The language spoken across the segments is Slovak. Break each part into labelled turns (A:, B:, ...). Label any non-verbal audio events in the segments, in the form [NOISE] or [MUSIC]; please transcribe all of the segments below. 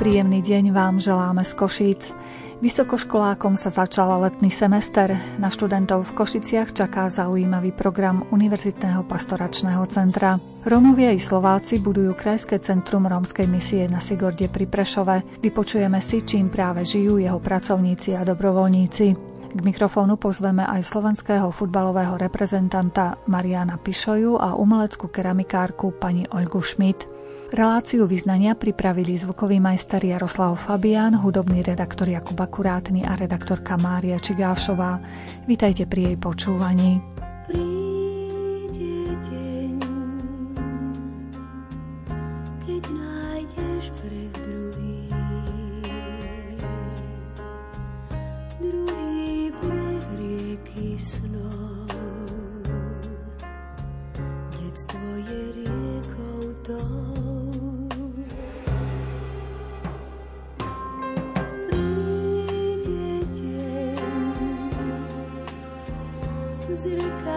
A: Príjemný deň vám želáme z Košíc. Vysokoškolákom sa začal letný semester. Na študentov v Košiciach čaká zaujímavý program Univerzitného pastoračného centra. Rómovia i Slováci budujú Krajské centrum rómskej misie na Sigorde pri Prešove. Vypočujeme si, čím práve žijú jeho pracovníci a dobrovoľníci. K mikrofónu pozveme aj slovenského futbalového reprezentanta Mariana Pišoju a umeleckú keramikárku pani Olgu Schmidt. Reláciu vyznania pripravili zvukový majster Jaroslav Fabián, hudobný redaktor Jakub Akurátny a redaktorka Mária Čigášová. Vítajte pri jej počúvaní.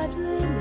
A: but.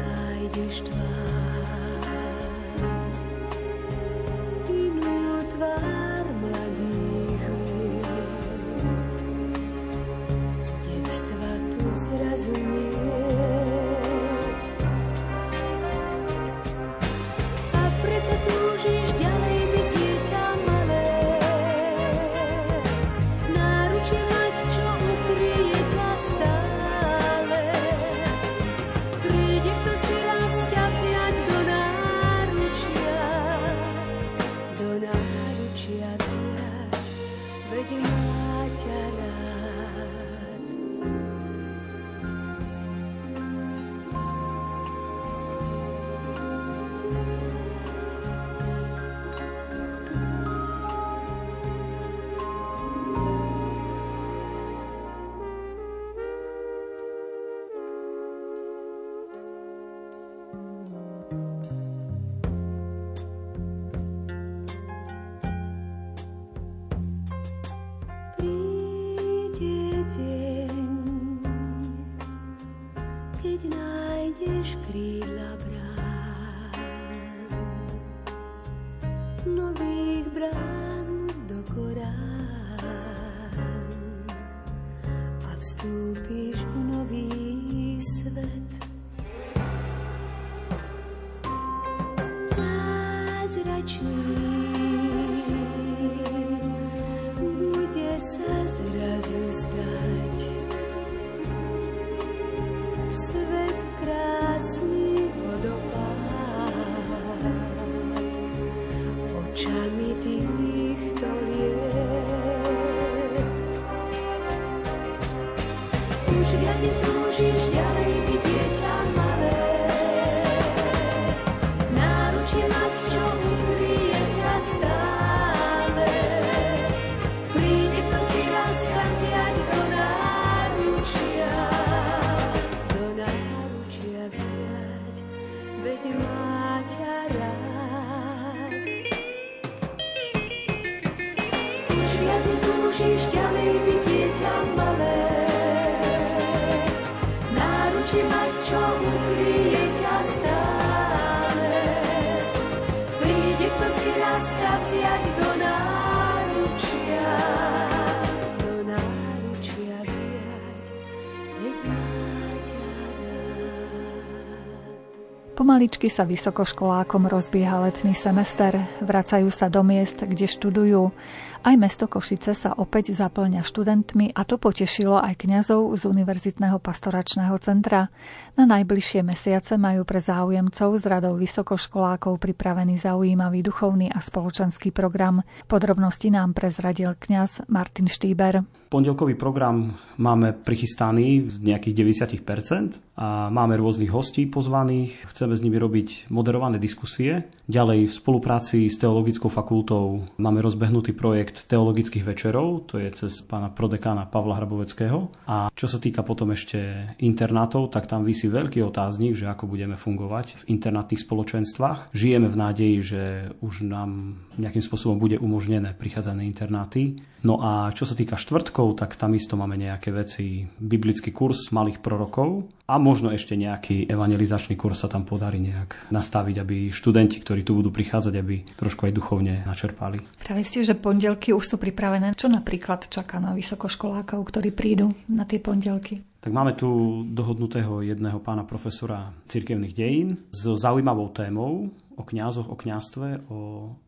A: Pomaličky sa vysokoškolákom rozbieha letný semester, vracajú sa do miest, kde študujú. Aj mesto Košice sa opäť zaplňa študentmi a to potešilo aj kňazov z Univerzitného pastoračného centra. Na najbližšie mesiace majú pre záujemcov z radou vysokoškolákov pripravený zaujímavý duchovný a spoločenský program. Podrobnosti nám prezradil kňaz Martin Štýber.
B: Pondelkový program máme prichystaný z nejakých 90% a máme rôznych hostí pozvaných. Chceme s nimi robiť moderované diskusie. Ďalej v spolupráci s Teologickou fakultou máme rozbehnutý projekt Teologických večerov, to je cez pána prodekána Pavla Hraboveckého. A čo sa týka potom ešte internátov, tak tam vysí veľký otáznik, že ako budeme fungovať v internátnych spoločenstvách. Žijeme v nádeji, že už nám nejakým spôsobom bude umožnené prichádzať na internáty No a čo sa týka štvrtkov, tak tam isto máme nejaké veci, biblický kurz malých prorokov a možno ešte nejaký evangelizačný kurz sa tam podarí nejak nastaviť, aby študenti, ktorí tu budú prichádzať, aby trošku aj duchovne načerpali.
C: Práve ste, že pondelky už sú pripravené. Čo napríklad čaká na vysokoškolákov, ktorí prídu na tie pondelky?
B: Tak máme tu dohodnutého jedného pána profesora cirkevných dejín s zaujímavou témou o kňazoch, o kňastve, o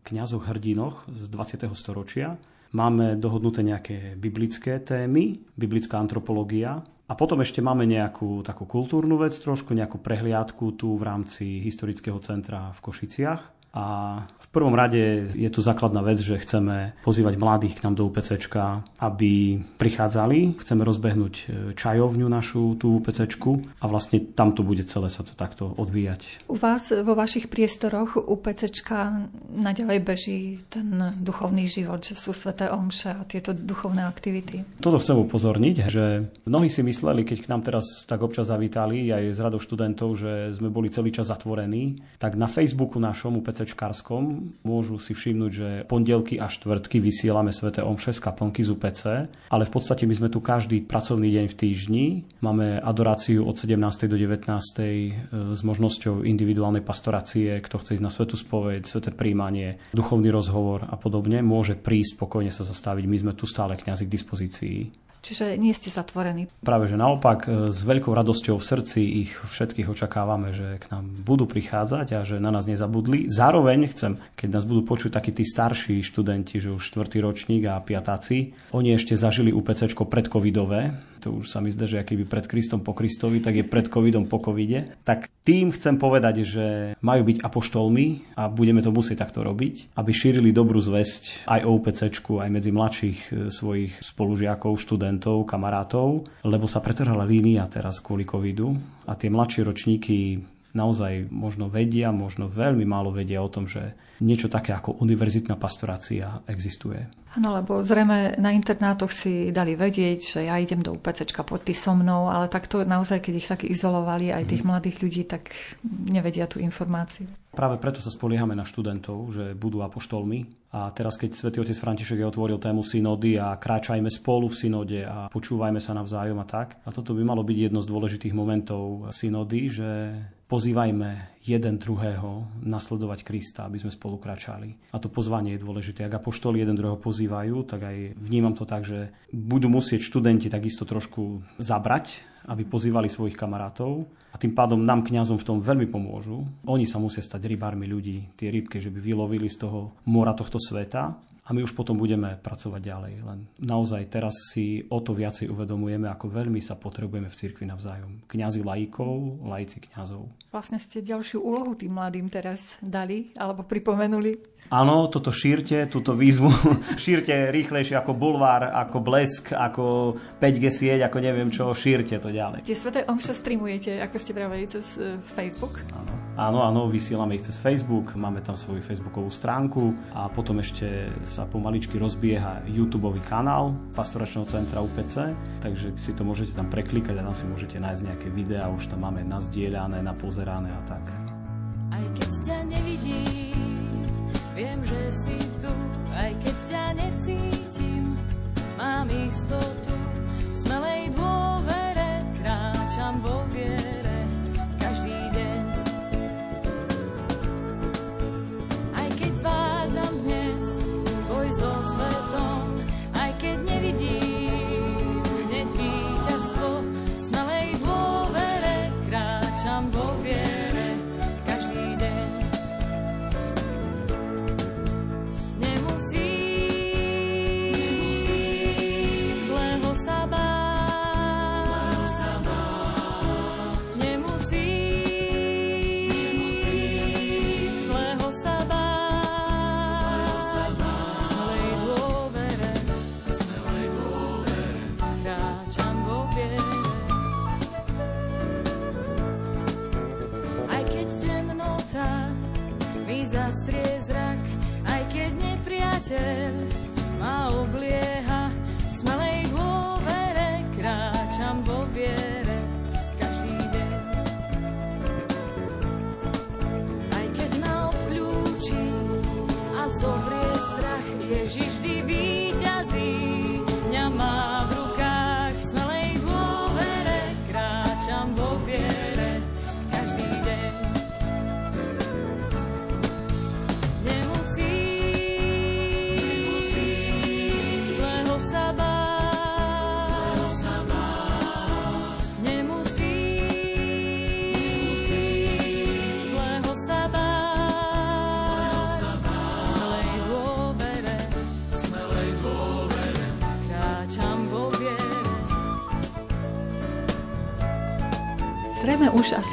B: kňazoch hrdinoch z 20. storočia. Máme dohodnuté nejaké biblické témy, biblická antropológia a potom ešte máme nejakú takú kultúrnu vec trošku, nejakú prehliadku tu v rámci historického centra v Košiciach. A v prvom rade je tu základná vec, že chceme pozývať mladých k nám do UPCčka, aby prichádzali. Chceme rozbehnúť e, čajovňu našu, tú UPCčku a vlastne tam to bude celé sa to takto odvíjať.
C: U vás vo vašich priestoroch UPCčka naďalej beží ten duchovný život, že sú sveté omše a tieto duchovné aktivity.
B: Toto chcem upozorniť, že mnohí si mysleli, keď k nám teraz tak občas zavítali, aj z radou študentov, že sme boli celý čas zatvorení, tak na Facebooku našom UPC UPCčkarskom môžu si všimnúť, že pondelky a štvrtky vysielame Svete Omše z kaplnky z UPC, ale v podstate my sme tu každý pracovný deň v týždni. Máme adoráciu od 17. do 19. E, s možnosťou individuálnej pastorácie, kto chce ísť na Svetu spoveď, Sveté príjmanie, duchovný rozhovor a podobne, môže prísť spokojne sa zastaviť. My sme tu stále kňazi k dispozícii.
C: Čiže nie ste zatvorení.
B: Práve že naopak, e, s veľkou radosťou v srdci ich všetkých očakávame, že k nám budú prichádzať a že na nás nezabudli. Zároveň chcem, keď nás budú počuť takí tí starší študenti, že už štvrtý ročník a piatáci, oni ešte zažili UPC pred covidové, to už sa mi zdá, že aký by pred Kristom po Kristovi, tak je pred covidom po covide. Tak tým chcem povedať, že majú byť apoštolmi a budeme to musieť takto robiť, aby šírili dobrú zväzť aj o UPC, aj medzi mladších e, svojich spolužiakov, študentov, kamarátov, lebo sa pretrhala línia teraz kvôli covidu a tie mladšie ročníky naozaj možno vedia, možno veľmi málo vedia o tom, že niečo také ako univerzitná pastorácia existuje.
C: Áno, lebo zrejme na internátoch si dali vedieť, že ja idem do UPC pod so mnou, ale takto naozaj, keď ich tak izolovali aj tých mm. mladých ľudí, tak nevedia tú informáciu.
B: Práve preto sa spoliehame na študentov, že budú apoštolmi. A teraz, keď svätý otec František je otvoril tému synody a kráčajme spolu v synode a počúvajme sa navzájom a tak. A toto by malo byť jedno z dôležitých momentov synody, že pozývajme jeden druhého nasledovať Krista, aby sme spolu kráčali. A to pozvanie je dôležité. Ak apoštoli jeden druhého pozývajú, tak aj vnímam to tak, že budú musieť študenti takisto trošku zabrať, aby pozývali svojich kamarátov a tým pádom nám kňazom v tom veľmi pomôžu. Oni sa musia stať rybármi ľudí, tie rybky, že by vylovili z toho mora tohto sveta a my už potom budeme pracovať ďalej. Len naozaj teraz si o to viacej uvedomujeme, ako veľmi sa potrebujeme v cirkvi navzájom. Kňazi laikov, laici kňazov.
C: Vlastne ste ďalšiu úlohu tým mladým teraz dali alebo pripomenuli.
B: Áno, toto šírte, túto výzvu [LAUGHS] šírte rýchlejšie ako bulvár, ako blesk, ako 5G sieť, ako neviem čo, šírte to ďalej.
C: Tie sveté omše streamujete, ako ste pravili, cez e, Facebook?
B: Áno. Áno, áno, vysielame ich cez Facebook, máme tam svoju facebookovú stránku a potom ešte sa pomaličky rozbieha YouTube kanál Pastoračného centra UPC, takže si to môžete tam preklikať a tam si môžete nájsť nejaké videá, už tam máme nazdieľané, napozerané a tak. Aj keď ťa nevidím, viem, že si tu, aj keď ťa necítim, mám istotu, smelej dôvere, kráčam vo viere. priateľ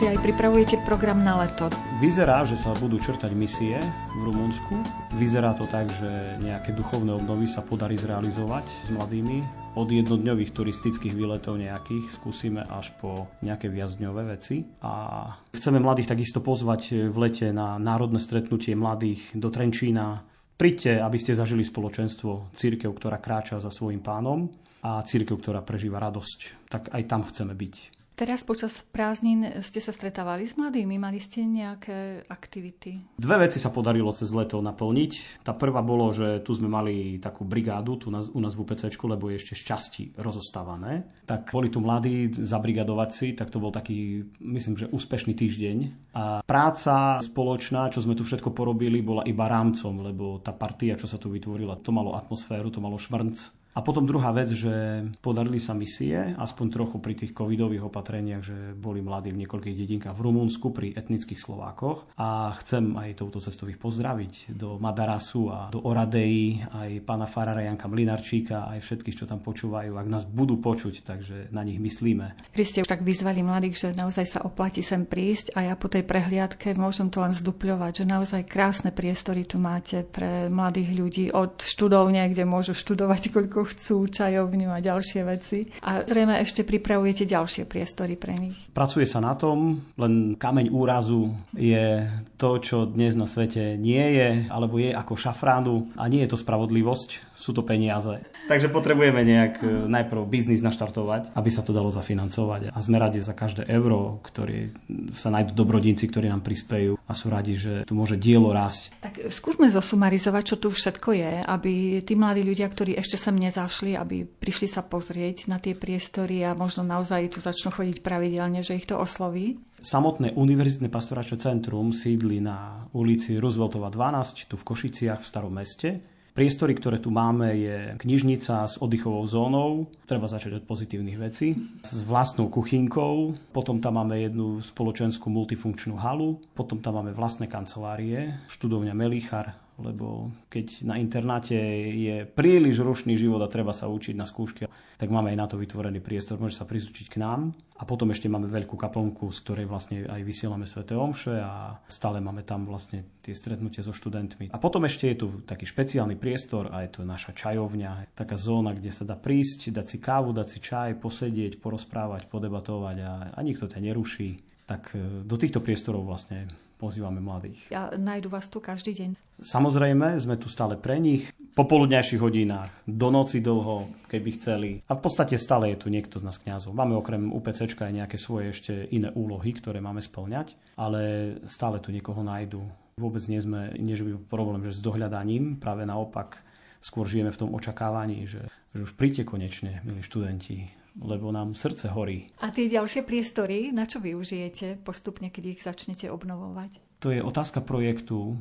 C: Asi aj pripravujete program na leto.
B: Vyzerá, že sa budú črtať misie v Rumunsku. Vyzerá to tak, že nejaké duchovné obnovy sa podarí zrealizovať s mladými. Od jednodňových turistických výletov nejakých skúsime až po nejaké viacdňové veci. A chceme mladých takisto pozvať v lete na národné stretnutie mladých do Trenčína. Príďte, aby ste zažili spoločenstvo církev, ktorá kráča za svojim pánom a církev, ktorá prežíva radosť. Tak aj tam chceme byť.
C: Teraz počas prázdnin ste sa stretávali s mladými? Mali ste nejaké aktivity?
B: Dve veci sa podarilo cez leto naplniť. Tá prvá bolo, že tu sme mali takú brigádu tu u nás v UPC, lebo je ešte z časti rozostávané. Tak boli tu mladí zabrigadovať si, tak to bol taký, myslím, že úspešný týždeň. A práca spoločná, čo sme tu všetko porobili, bola iba rámcom, lebo tá partia, čo sa tu vytvorila, to malo atmosféru, to malo šmrnc a potom druhá vec, že podarili sa misie, aspoň trochu pri tých covidových opatreniach, že boli mladí v niekoľkých dedinkách v Rumunsku pri etnických Slovákoch. A chcem aj touto cestou ich pozdraviť do Madarasu a do Oradei, aj pána Farara Janka Mlinarčíka, aj všetkých, čo tam počúvajú. Ak nás budú počuť, takže na nich myslíme.
C: Vy ste už tak vyzvali mladých, že naozaj sa oplatí sem prísť a ja po tej prehliadke môžem to len zdupľovať, že naozaj krásne priestory tu máte pre mladých ľudí od študovne, kde môžu študovať koľko chcú, čajovňu a ďalšie veci. A zrejme ešte pripravujete ďalšie priestory pre nich.
B: Pracuje sa na tom, len kameň úrazu je to, čo dnes na svete nie je, alebo je ako šafránu a nie je to spravodlivosť, sú to peniaze. Takže potrebujeme nejak e, najprv biznis naštartovať, aby sa to dalo zafinancovať. A sme radi za každé euro, ktoré sa nájdú dobrodinci, ktorí nám prispejú a sú radi, že tu môže dielo rásť.
C: Tak skúsme zosumarizovať, čo tu všetko je, aby tí mladí ľudia, ktorí ešte sem nezašli, aby prišli sa pozrieť na tie priestory a možno naozaj tu začnú chodiť pravidelne, že ich to osloví.
B: Samotné univerzitné pastoračné centrum sídli na ulici Rooseveltova 12, tu v Košiciach v starom meste. Priestory, ktoré tu máme, je knižnica s oddychovou zónou, treba začať od pozitívnych vecí, s vlastnou kuchynkou, potom tam máme jednu spoločenskú multifunkčnú halu, potom tam máme vlastné kancelárie, študovňa Melichar, lebo keď na internáte je príliš rušný život a treba sa učiť na skúške, tak máme aj na to vytvorený priestor, môže sa prizúčiť k nám. A potom ešte máme veľkú kaplnku, z ktorej vlastne aj vysielame Svete Omše a stále máme tam vlastne tie stretnutia so študentmi. A potom ešte je tu taký špeciálny priestor a je to naša čajovňa, taká zóna, kde sa dá prísť, dať si kávu, dať si čaj, posedieť, porozprávať, podebatovať a, a nikto ťa neruší. Tak e, do týchto priestorov vlastne pozývame mladých.
C: A nájdu vás tu každý deň?
B: Samozrejme, sme tu stále pre nich. Po poludňajších hodinách, do noci dlho, keby chceli. A v podstate stále je tu niekto z nás kňazov. Máme okrem UPC aj nejaké svoje ešte iné úlohy, ktoré máme splňať, ale stále tu niekoho nájdu. Vôbec nie sme, nie že by problém, že s dohľadaním, práve naopak, skôr žijeme v tom očakávaní, že, že už príďte konečne, milí študenti, lebo nám srdce horí.
C: A tie ďalšie priestory, na čo využijete postupne, keď ich začnete obnovovať?
B: To je otázka projektu.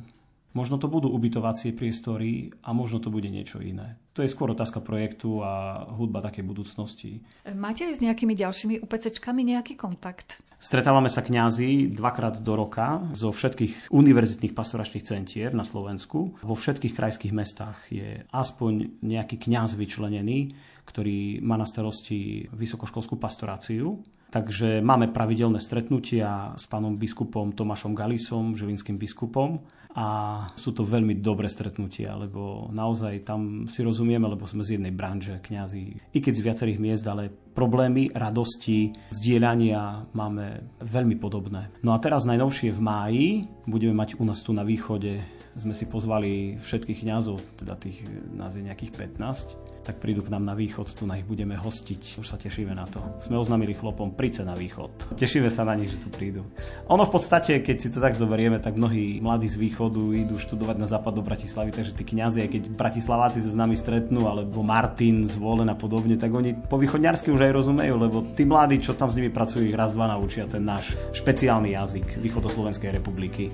B: Možno to budú ubytovacie priestory a možno to bude niečo iné. To je skôr otázka projektu a hudba takej budúcnosti.
C: Máte aj s nejakými ďalšími UPCčkami nejaký kontakt?
B: Stretávame sa kňazi dvakrát do roka zo všetkých univerzitných pastoračných centier na Slovensku. Vo všetkých krajských mestách je aspoň nejaký kňaz vyčlenený, ktorý má na starosti vysokoškolskú pastoráciu. Takže máme pravidelné stretnutia s pánom biskupom Tomášom Galisom, žilinským biskupom a sú to veľmi dobré stretnutia, lebo naozaj tam si rozumieme, lebo sme z jednej branže, kňazi, i keď z viacerých miest, ale problémy, radosti, zdieľania máme veľmi podobné. No a teraz najnovšie v máji budeme mať u nás tu na východe, sme si pozvali všetkých kňazov, teda tých nás je nejakých 15, tak prídu k nám na východ, tu na ich budeme hostiť. Už sa tešíme na to. Sme oznámili chlopom, príďte na východ. Tešíme sa na nich, že tu prídu. Ono v podstate, keď si to tak zoberieme, tak mnohí mladí z východu idú študovať na západ do Bratislavy, takže tí kňazi, keď bratislaváci sa s nami stretnú, alebo Martin z Volen a podobne, tak oni po východňarsky už aj rozumejú, lebo tí mladí, čo tam s nimi pracujú, ich raz, dva naučia ten náš špeciálny jazyk Východoslovenskej republiky.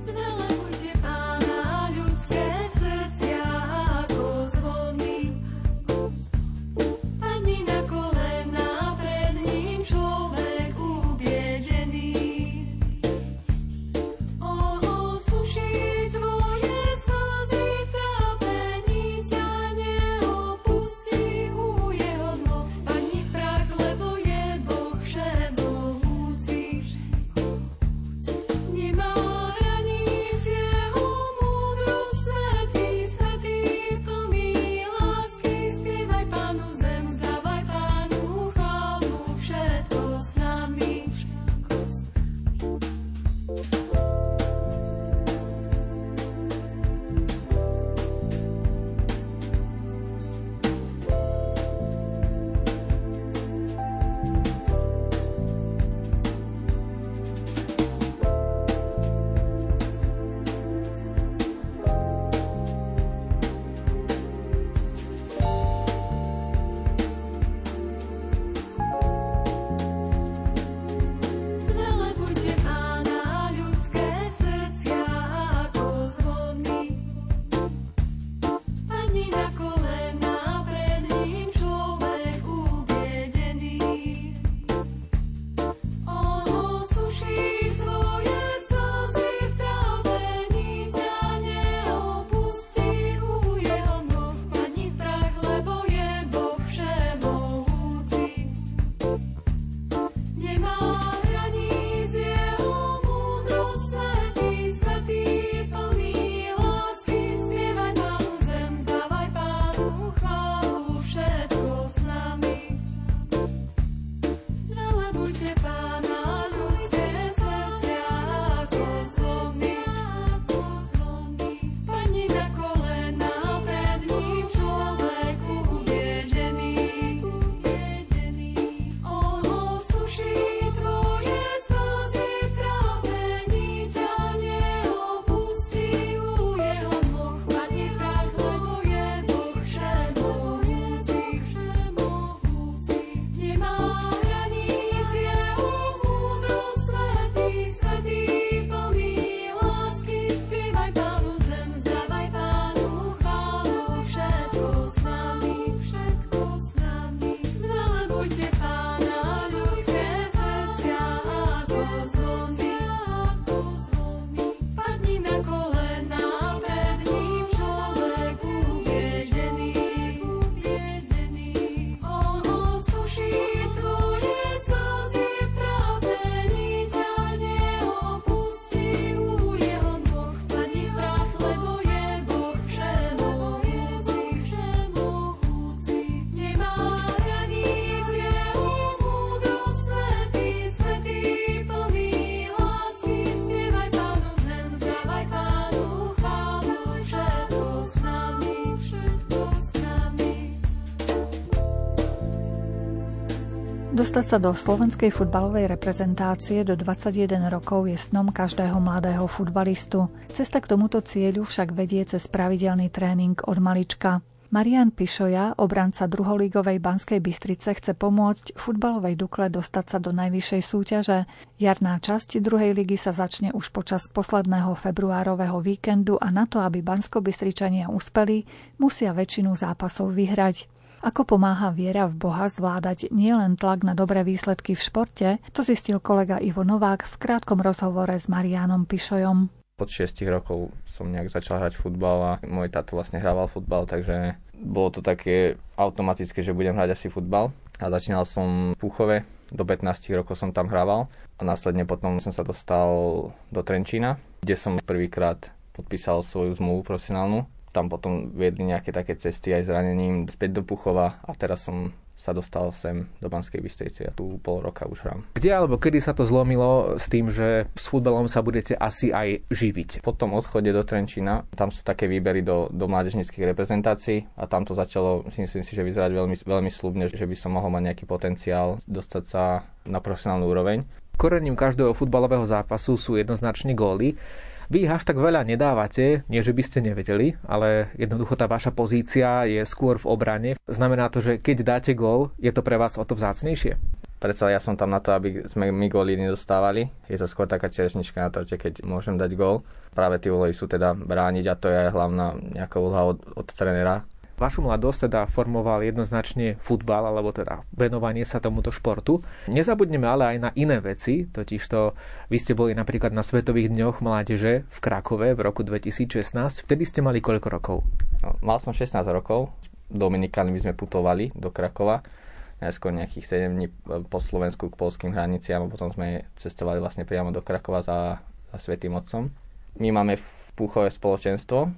C: Dostať sa do slovenskej futbalovej reprezentácie do 21 rokov je snom každého mladého futbalistu. Cesta k tomuto cieľu však vedie cez pravidelný tréning od malička. Marian Pišoja, obranca druholígovej Banskej Bystrice, chce pomôcť futbalovej Dukle dostať sa do najvyššej súťaže. Jarná časť druhej ligy sa začne už počas posledného februárového víkendu a na to, aby Bansko-Bystričania uspeli, musia väčšinu zápasov vyhrať. Ako pomáha viera v Boha zvládať nielen tlak na dobré výsledky v športe, to zistil kolega Ivo Novák v krátkom rozhovore s Marianom Pišojom
D: od 6 rokov som nejak začal hrať futbal a môj tato vlastne hrával futbal, takže bolo to také automatické, že budem hrať asi futbal. A začínal som v Púchove, do 15 rokov som tam hrával a následne potom som sa dostal do Trenčína, kde som prvýkrát podpísal svoju zmluvu profesionálnu. Tam potom viedli nejaké také cesty aj zranením späť do Puchova a teraz som sa dostal sem do Banskej Bystrici a tu pol roka už hrám.
E: Kde alebo kedy sa to zlomilo s tým, že s futbalom sa budete asi aj živiť?
D: Po tom odchode do Trenčína, tam sú také výbery do, do mládežnických reprezentácií a tam to začalo, myslím si, že vyzerať veľmi, veľmi slubne, že by som mohol mať nejaký potenciál dostať sa na profesionálnu úroveň.
E: Korením každého futbalového zápasu sú jednoznačne góly. Vy až tak veľa nedávate, nie že by ste nevedeli, ale jednoducho tá vaša pozícia je skôr v obrane. Znamená to, že keď dáte gól, je to pre vás o to vzácnejšie?
D: Predsa ja som tam na to, aby sme my góly nedostávali. Je to skôr taká čerešnička na torte, keď môžem dať gól. Práve tie úlohy sú teda brániť a to je hlavná nejaká úloha od, od trénera,
E: Vašu mladosť teda formoval jednoznačne futbal, alebo teda venovanie sa tomuto športu. Nezabudneme ale aj na iné veci, totižto vy ste boli napríklad na Svetových dňoch mládeže v Krakove v roku 2016. Vtedy ste mali koľko rokov?
D: No, mal som 16 rokov. Dominikánmi sme putovali do Krakova najskôr nejakých 7 dní po Slovensku k polským hraniciam a potom sme cestovali vlastne priamo do Krakova za, za Svetým Otcom. My máme v Púchove spoločenstvo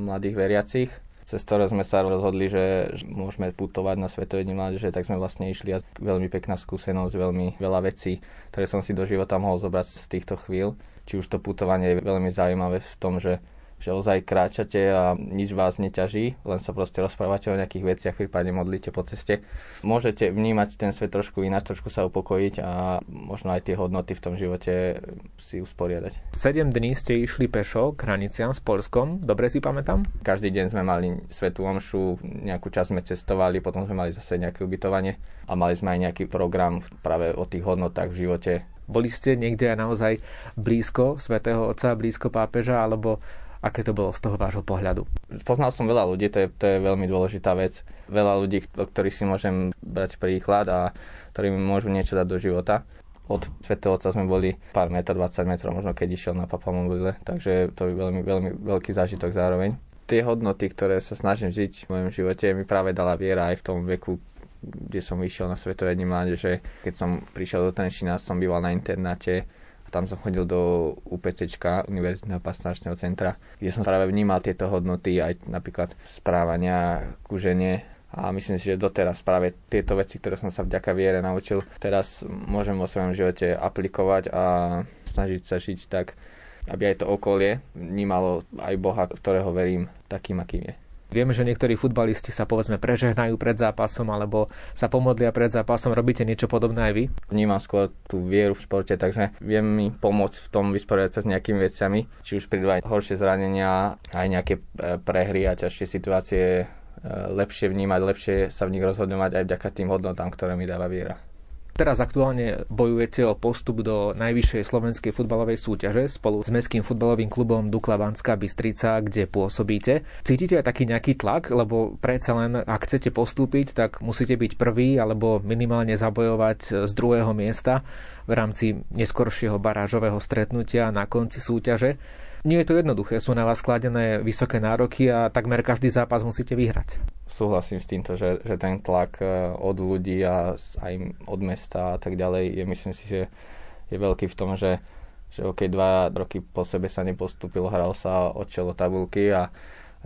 D: mladých veriacich, cez ktoré sme sa rozhodli, že môžeme putovať na Svetové dni mládeže, tak sme vlastne išli a veľmi pekná skúsenosť, veľmi veľa vecí, ktoré som si do života mohol zobrať z týchto chvíľ. Či už to putovanie je veľmi zaujímavé v tom, že že ozaj kráčate a nič vás neťaží, len sa proste rozprávate o nejakých veciach, prípadne modlíte po ceste. Môžete vnímať ten svet trošku ináč, trošku sa upokojiť a možno aj tie hodnoty v tom živote si usporiadať.
E: 7 dní ste išli pešo k hraniciam s Polskom, dobre si pamätám?
D: Každý deň sme mali svetú omšu, nejakú časť sme cestovali, potom sme mali zase nejaké ubytovanie a mali sme aj nejaký program práve o tých hodnotách v živote,
E: boli ste niekde aj naozaj blízko svätého Otca, blízko pápeža, alebo Aké to bolo z toho vášho pohľadu?
D: Poznal som veľa ľudí, to je, to je veľmi dôležitá vec. Veľa ľudí, o ktorých si môžem brať príklad a ktorí mi môžu niečo dať do života. Od Svetého Otca sme boli pár metrov, 20 metrov, možno keď išiel na papamobile, takže to je veľmi, veľmi veľký zážitok zároveň. Tie hodnoty, ktoré sa snažím žiť v mojom živote, mi práve dala viera aj v tom veku, kde som vyšiel na Svetové dni mládeže. Keď som prišiel do Trenčína, som býval na internáte, tam som chodil do UPC, Univerzitného pastoračného centra, kde som práve vnímal tieto hodnoty, aj napríklad správania ku žene, a myslím si, že doteraz práve tieto veci, ktoré som sa vďaka viere naučil, teraz môžem vo svojom živote aplikovať a snažiť sa žiť tak, aby aj to okolie vnímalo aj Boha, ktorého verím, takým, akým je.
E: Vieme, že niektorí futbalisti sa povedzme prežehnajú pred zápasom alebo sa pomodlia pred zápasom. Robíte niečo podobné aj vy?
D: Vnímam skôr tú vieru v športe, takže viem mi pomôcť v tom vysporiadať sa s nejakými vecami. Či už prídu aj horšie zranenia, aj nejaké e, prehry a ťažšie situácie e, lepšie vnímať, lepšie sa v nich rozhodovať aj vďaka tým hodnotám, ktoré mi dáva viera.
E: Teraz aktuálne bojujete o postup do najvyššej slovenskej futbalovej súťaže spolu s mestským futbalovým klubom Dukla Banská Bystrica, kde pôsobíte. Cítite aj taký nejaký tlak, lebo predsa len ak chcete postúpiť, tak musíte byť prvý alebo minimálne zabojovať z druhého miesta v rámci neskoršieho barážového stretnutia na konci súťaže. Nie je to jednoduché, sú na vás skladené vysoké nároky a takmer každý zápas musíte vyhrať
D: súhlasím s týmto, že, že ten tlak e, od ľudí a aj od mesta a tak ďalej je myslím si, že je veľký v tom, že, že OK, dva roky po sebe sa nepostúpilo, hral sa od čelo tabulky a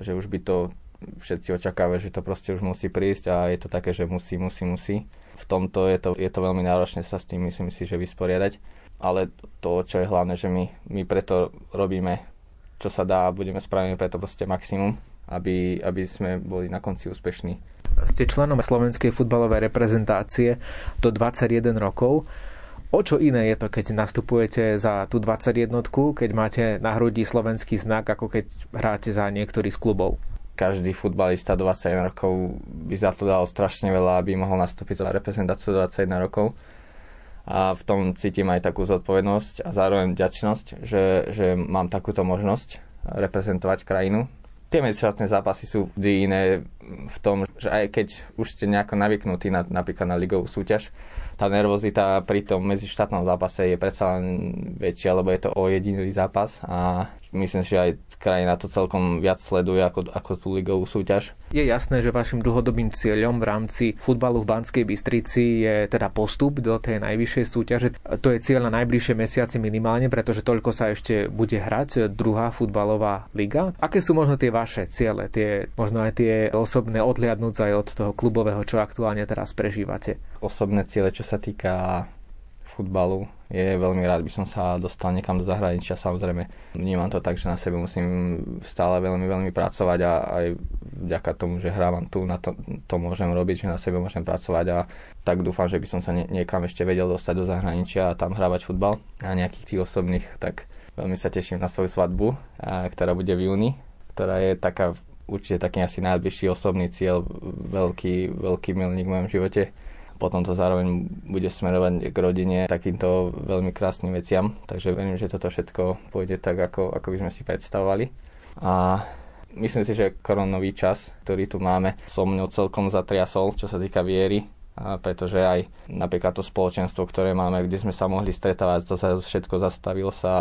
D: že už by to všetci očakávajú, že to proste už musí prísť a je to také, že musí, musí, musí. V tomto je to, je to veľmi náročné sa s tým myslím si, že vysporiadať. Ale to, čo je hlavné, že my, my preto robíme, čo sa dá a budeme spraviť preto proste maximum aby, aby sme boli na konci úspešní.
E: Ste členom slovenskej futbalovej reprezentácie do 21 rokov. O čo iné je to, keď nastupujete za tú 21 keď máte na hrudi slovenský znak, ako keď hráte za niektorý z klubov?
D: Každý futbalista 21 rokov by za to dal strašne veľa, aby mohol nastúpiť za reprezentáciu 21 rokov. A v tom cítim aj takú zodpovednosť a zároveň vďačnosť, že, že mám takúto možnosť reprezentovať krajinu. Tie medzištátne zápasy sú vždy iné v tom, že aj keď už ste nejako navyknutí na, napríklad na ligovú súťaž, tá nervozita pri tom medzištátnom zápase je predsa len väčšia, lebo je to o jediný zápas a myslím že aj krajina to celkom viac sleduje ako, ako tú ligovú súťaž.
E: Je jasné, že vašim dlhodobým cieľom v rámci futbalu v Banskej Bystrici je teda postup do tej najvyššej súťaže. To je cieľ na najbližšie mesiaci minimálne, pretože toľko sa ešte bude hrať druhá futbalová liga. Aké sú možno tie vaše ciele, tie, možno aj tie osobné odliadnúť aj od toho klubového, čo aktuálne teraz prežívate?
D: Osobné ciele, čo sa týka futbalu. Je veľmi rád, by som sa dostal niekam do zahraničia. Samozrejme, vnímam to tak, že na sebe musím stále veľmi, veľmi pracovať a aj vďaka tomu, že hrávam tu, na to, to môžem robiť, že na sebe môžem pracovať a tak dúfam, že by som sa nie, niekam ešte vedel dostať do zahraničia a tam hrávať futbal a nejakých tých osobných, tak veľmi sa teším na svoju svadbu, a, ktorá bude v júni, ktorá je taká určite taký asi najbližší osobný cieľ, veľký, veľký milník v mojom živote potom to zároveň bude smerovať k rodine takýmto veľmi krásnym veciam. Takže verím, že toto všetko pôjde tak, ako, ako by sme si predstavovali. A myslím si, že koronový čas, ktorý tu máme, so mnou celkom zatriasol, čo sa týka viery, a pretože aj napríklad to spoločenstvo, ktoré máme, kde sme sa mohli stretávať, to sa všetko zastavilo sa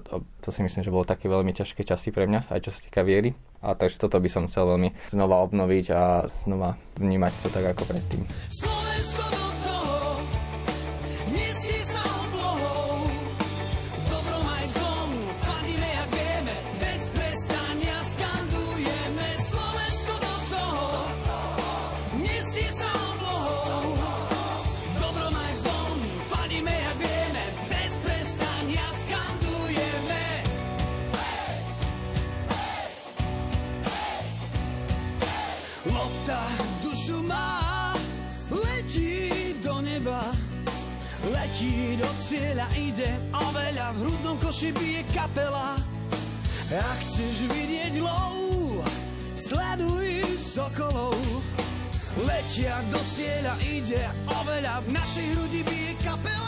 D: a to si myslím, že bolo také veľmi ťažké časy pre mňa, aj čo sa týka viery. A takže toto by som chcel veľmi znova obnoviť a znova vnímať to tak ako predtým.
F: Cieľa ide oveľa, v hrudnom koši bije kapela. Ak chceš vidieť lov, sleduj sokolov. Letia do cieľa ide oveľa, v našej hrudi bije kapela.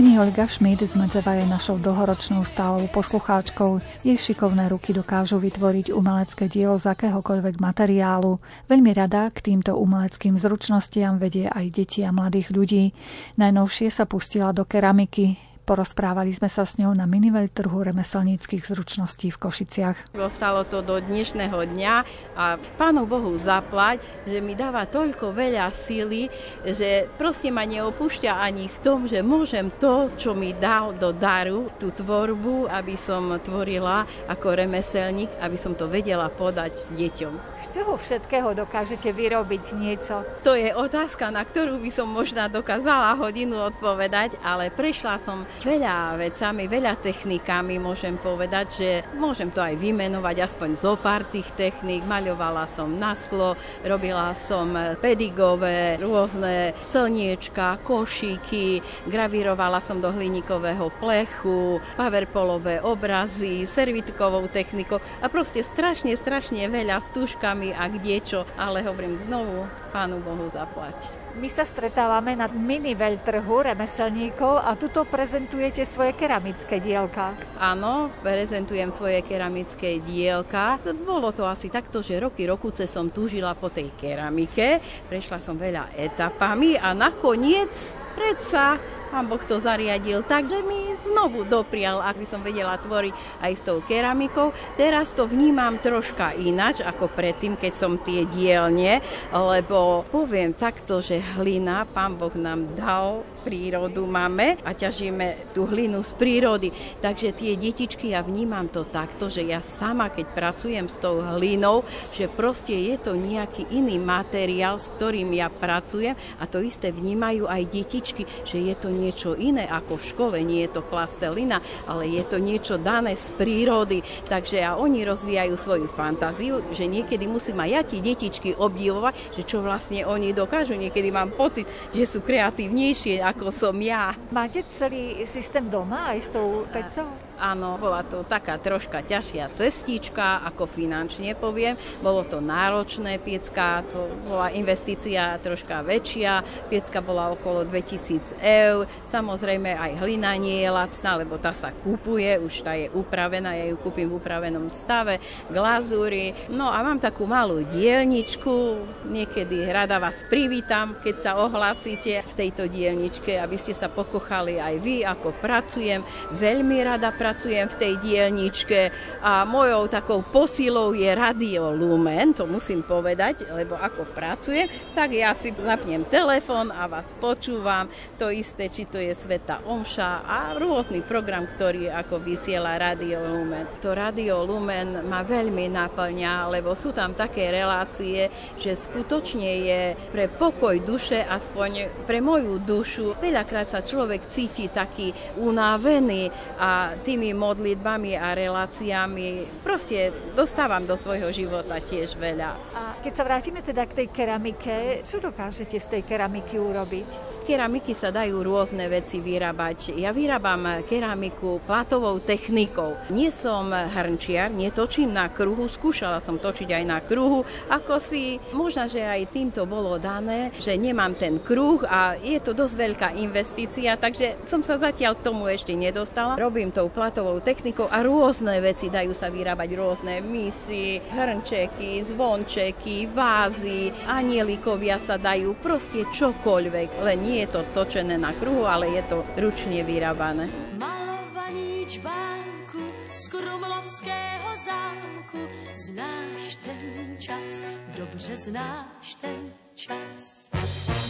G: Pani Olga Schmidt z Medzeva je našou dlhoročnou stálou poslucháčkou. Jej šikovné ruky dokážu vytvoriť umelecké dielo z akéhokoľvek materiálu. Veľmi rada k týmto umeleckým zručnostiam vedie aj deti a mladých ľudí. Najnovšie sa pustila do keramiky. Porozprávali sme sa s ňou na trhu remeselníckých zručností v Košiciach.
H: Ostalo to do dnešného dňa a pánu Bohu zaplať, že mi dáva toľko veľa síly, že proste ma neopúšťa ani v tom, že môžem to, čo mi dal do daru, tú tvorbu, aby som tvorila ako remeselník, aby som to vedela podať deťom.
G: Z čoho všetkého dokážete vyrobiť niečo?
H: To je otázka, na ktorú by som možná dokázala hodinu odpovedať, ale prešla som veľa vecami, veľa technikami, môžem povedať, že môžem to aj vymenovať, aspoň zo pár tých techník. Maľovala som na sklo, robila som pedigové, rôzne slniečka, košíky, gravírovala som do hliníkového plechu, powerpolové obrazy, servitkovou technikou a proste strašne, strašne veľa s tuškami a kdiečo, ale hovorím znovu, Pánu Bohu zaplať.
G: My sa stretávame na mini veľtrhu remeselníkov a tuto prezent
C: prezentujete svoje keramické dielka.
H: Áno, prezentujem svoje keramické dielka. Bolo to asi takto, že roky, rokuce som túžila po tej keramike. Prešla som veľa etapami a nakoniec predsa Pán Boh to zariadil tak, že mi znovu doprial, ak by som vedela tvoriť aj s tou keramikou. Teraz to vnímam troška ináč ako predtým, keď som tie dielne, lebo poviem takto, že hlina Pán Boh nám dal prírodu máme a ťažíme tú hlinu z prírody. Takže tie detičky, ja vnímam to takto, že ja sama, keď pracujem s tou hlinou, že proste je to nejaký iný materiál, s ktorým ja pracujem a to isté vnímajú aj detičky, že je to niečo iné ako v škole, nie je to plastelina, ale je to niečo dané z prírody. Takže a oni rozvíjajú svoju fantáziu, že niekedy musím aj ja tie detičky obdivovať, že čo vlastne oni dokážu. Niekedy mám pocit, že sú kreatívnejšie ako som ja.
C: Máte celý systém doma aj s tou pecou?
H: Áno, bola to taká troška ťažšia cestička, ako finančne poviem. Bolo to náročné piecka, to bola investícia troška väčšia, piecka bola okolo 2000 eur. Samozrejme aj hlina nie je lacná, lebo tá sa kúpuje, už tá je upravená, ja ju kúpim v upravenom stave, glazúry. No a mám takú malú dielničku, niekedy rada vás privítam, keď sa ohlásite v tejto dielničke, aby ste sa pokochali aj vy, ako pracujem. Veľmi rada pracujem pracujem v tej dielničke a mojou takou posilou je Radio Lumen, to musím povedať, lebo ako pracujem, tak ja si zapnem telefon a vás počúvam. To isté, či to je Sveta Omša a rôzny program, ktorý ako vysiela Radio Lumen. To Radio Lumen ma veľmi naplňa, lebo sú tam také relácie, že skutočne je pre pokoj duše, aspoň pre moju dušu. Veľakrát sa človek cíti taký unavený a tým tými modlitbami a reláciami proste dostávam do svojho života tiež veľa.
C: A keď sa vrátime teda k tej keramike, čo dokážete z tej keramiky urobiť?
H: Z keramiky sa dajú rôzne veci vyrábať. Ja vyrábam keramiku platovou technikou. Nie som hrnčiar, netočím na kruhu, skúšala som točiť aj na kruhu, ako si možno, že aj týmto bolo dané, že nemám ten kruh a je to dosť veľká investícia, takže som sa zatiaľ k tomu ešte nedostala. Robím tou platovou platovou technikou a rôzne veci. Dajú sa vyrábať rôzne misy, hrnčeky, zvončeky, vázy, anielikovia sa dajú, proste čokoľvek. Len nie je to točené na kruhu, ale je to ručne vyrábané. Malovaný čbánku z Krumlovského zámku znáš ten čas, dobře znáš ten čas.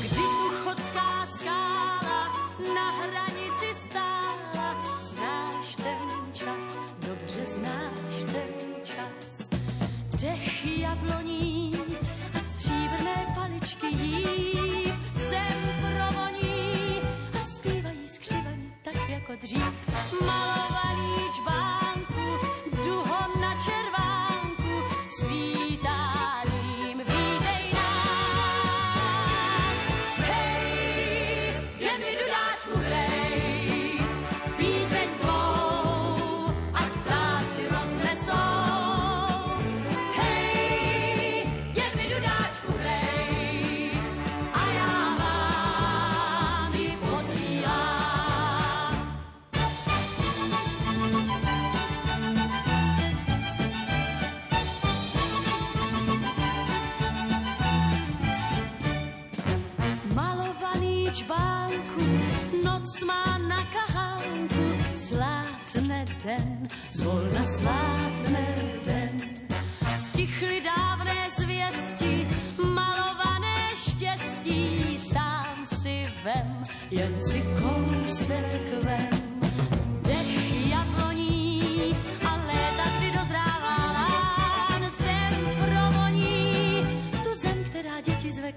H: Kdy tu chodská skála na hranici stála, jabloní a stříbrné paličky jí zem provoní a zpívají skřivaní tak jako dřív. Malovaný čbánku, duho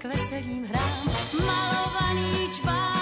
H: k veselým hrám. Malovaný čbánku,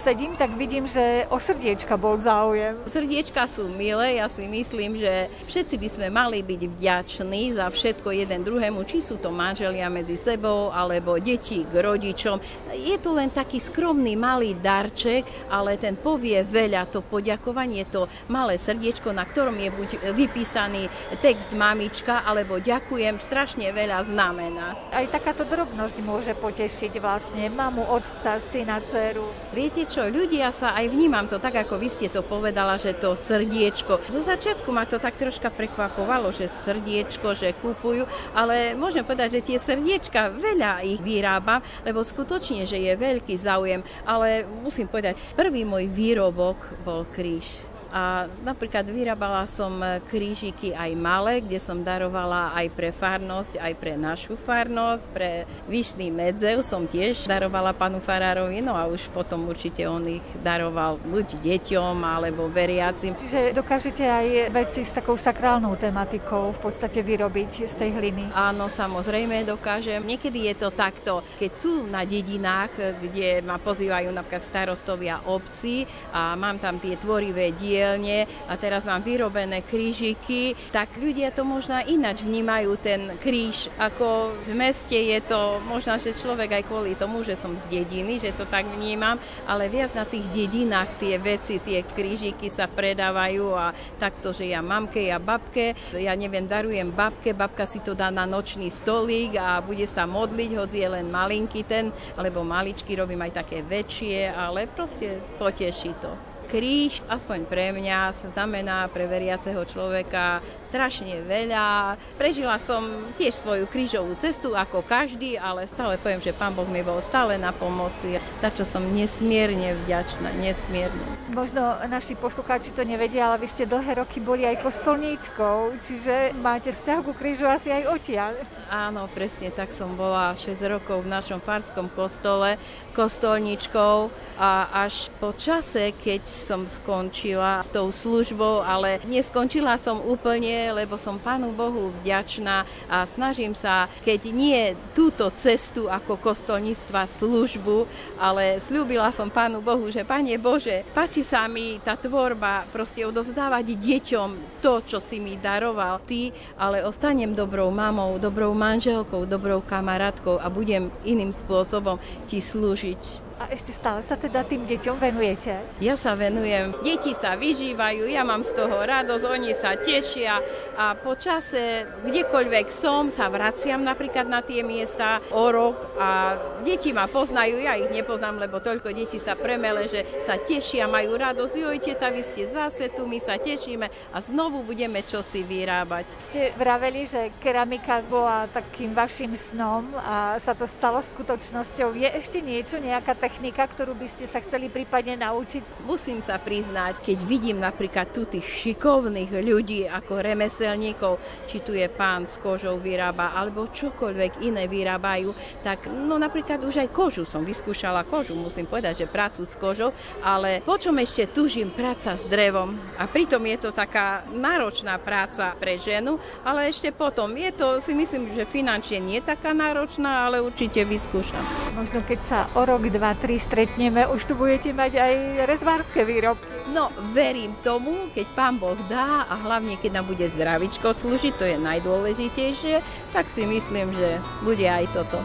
C: sedím, tak vidím, že o srdiečka bol záujem.
H: Srdiečka sú milé, ja si myslím, že všetci by sme mali byť vďační za všetko jeden druhému, či sú to manželia medzi sebou, alebo deti k rodičom. Je to len taký skromný malý darček, ale ten povie veľa, to poďakovanie, to malé srdiečko, na ktorom je buď vypísaný text mamička, alebo ďakujem, strašne veľa znamená.
C: Aj takáto drobnosť môže potešiť vlastne mamu, otca, syna, dceru.
H: Viete čo, ľudia sa aj vnímam to tak, ako vy ste to povedala, že to srdiečko. Zo začiatku ma to tak troška prekvapovalo, že srdiečko, že kupujú, ale môžem povedať, že tie srdiečka veľa ich vyrábam, lebo skutočne, že je veľký záujem, ale musím povedať, prvý môj výrobok bol kríž a napríklad vyrábala som krížiky aj malé, kde som darovala aj pre farnosť, aj pre našu farnosť, pre Vyšný medzev som tiež darovala panu farárovi, no a už potom určite on ich daroval buď deťom alebo veriacim.
C: Čiže dokážete aj veci s takou sakrálnou tematikou v podstate vyrobiť z tej hliny?
H: Áno, samozrejme dokážem. Niekedy je to takto, keď sú na dedinách, kde ma pozývajú napríklad starostovia obci a mám tam tie tvorivé diely, dielne a teraz mám vyrobené krížiky, tak ľudia to možno ináč vnímajú ten kríž, ako v meste je to možno, že človek aj kvôli tomu, že som z dediny, že to tak vnímam, ale viac na tých dedinách tie veci, tie krížiky sa predávajú a takto, že ja mamke, ja babke, ja neviem, darujem babke, babka si to dá na nočný stolík a bude sa modliť, hoci je len malinký ten, alebo maličky, robím aj také väčšie, ale proste poteší to kríž, aspoň pre mňa, znamená pre veriaceho človeka strašne veľa. Prežila som tiež svoju krížovú cestu ako každý, ale stále poviem, že Pán Boh mi bol stále na pomoci, za čo som nesmierne vďačná, nesmierne.
C: Možno naši poslucháči to nevedia, ale vy ste dlhé roky boli aj kostolníčkou, čiže máte vzťah ku krížu asi aj odtiaľ.
H: Áno, presne tak som bola 6 rokov v našom farskom kostole kostolníčkou a až po čase, keď som skončila s tou službou, ale neskončila som úplne, lebo som Pánu Bohu vďačná a snažím sa, keď nie túto cestu ako kostolníctva službu, ale slúbila som Pánu Bohu, že Pane Bože, páči sa mi tá tvorba, proste odovzdávať deťom to, čo si mi daroval ty, ale ostanem dobrou mamou, dobrou manželkou, dobrou kamarátkou a budem iným spôsobom ti slúžiť.
C: A ešte stále sa teda tým deťom venujete?
H: Ja sa venujem. Deti sa vyžívajú, ja mám z toho radosť, oni sa tešia a po čase, kdekoľvek som, sa vraciam napríklad na tie miesta o rok a deti ma poznajú, ja ich nepoznám, lebo toľko detí sa premele, že sa tešia, majú radosť. Joj, teta, vy ste zase tu, my sa tešíme a znovu budeme čosi vyrábať.
C: Ste vraveli, že keramika bola takým vašim snom a sa to stalo skutočnosťou. Je ešte niečo, nejaká technika, ktorú by ste sa chceli prípadne naučiť?
H: Musím sa priznať, keď vidím napríklad tu tých šikovných ľudí ako remeselníkov, či tu je pán s kožou vyrába, alebo čokoľvek iné vyrábajú, tak no napríklad už aj kožu som vyskúšala kožu, musím povedať, že prácu s kožou, ale po čom ešte tužím práca s drevom a pritom je to taká náročná práca pre ženu, ale ešte potom je to, si myslím, že finančne nie taká náročná, ale určite vyskúšam.
C: Možno keď sa o rok, dva, tri stretneme, už tu budete mať aj rezvárske výrobky.
H: No, verím tomu, keď pán Boh dá a hlavne keď nám bude zdravičko slúžiť, to je najdôležitejšie, tak si myslím, že bude aj toto.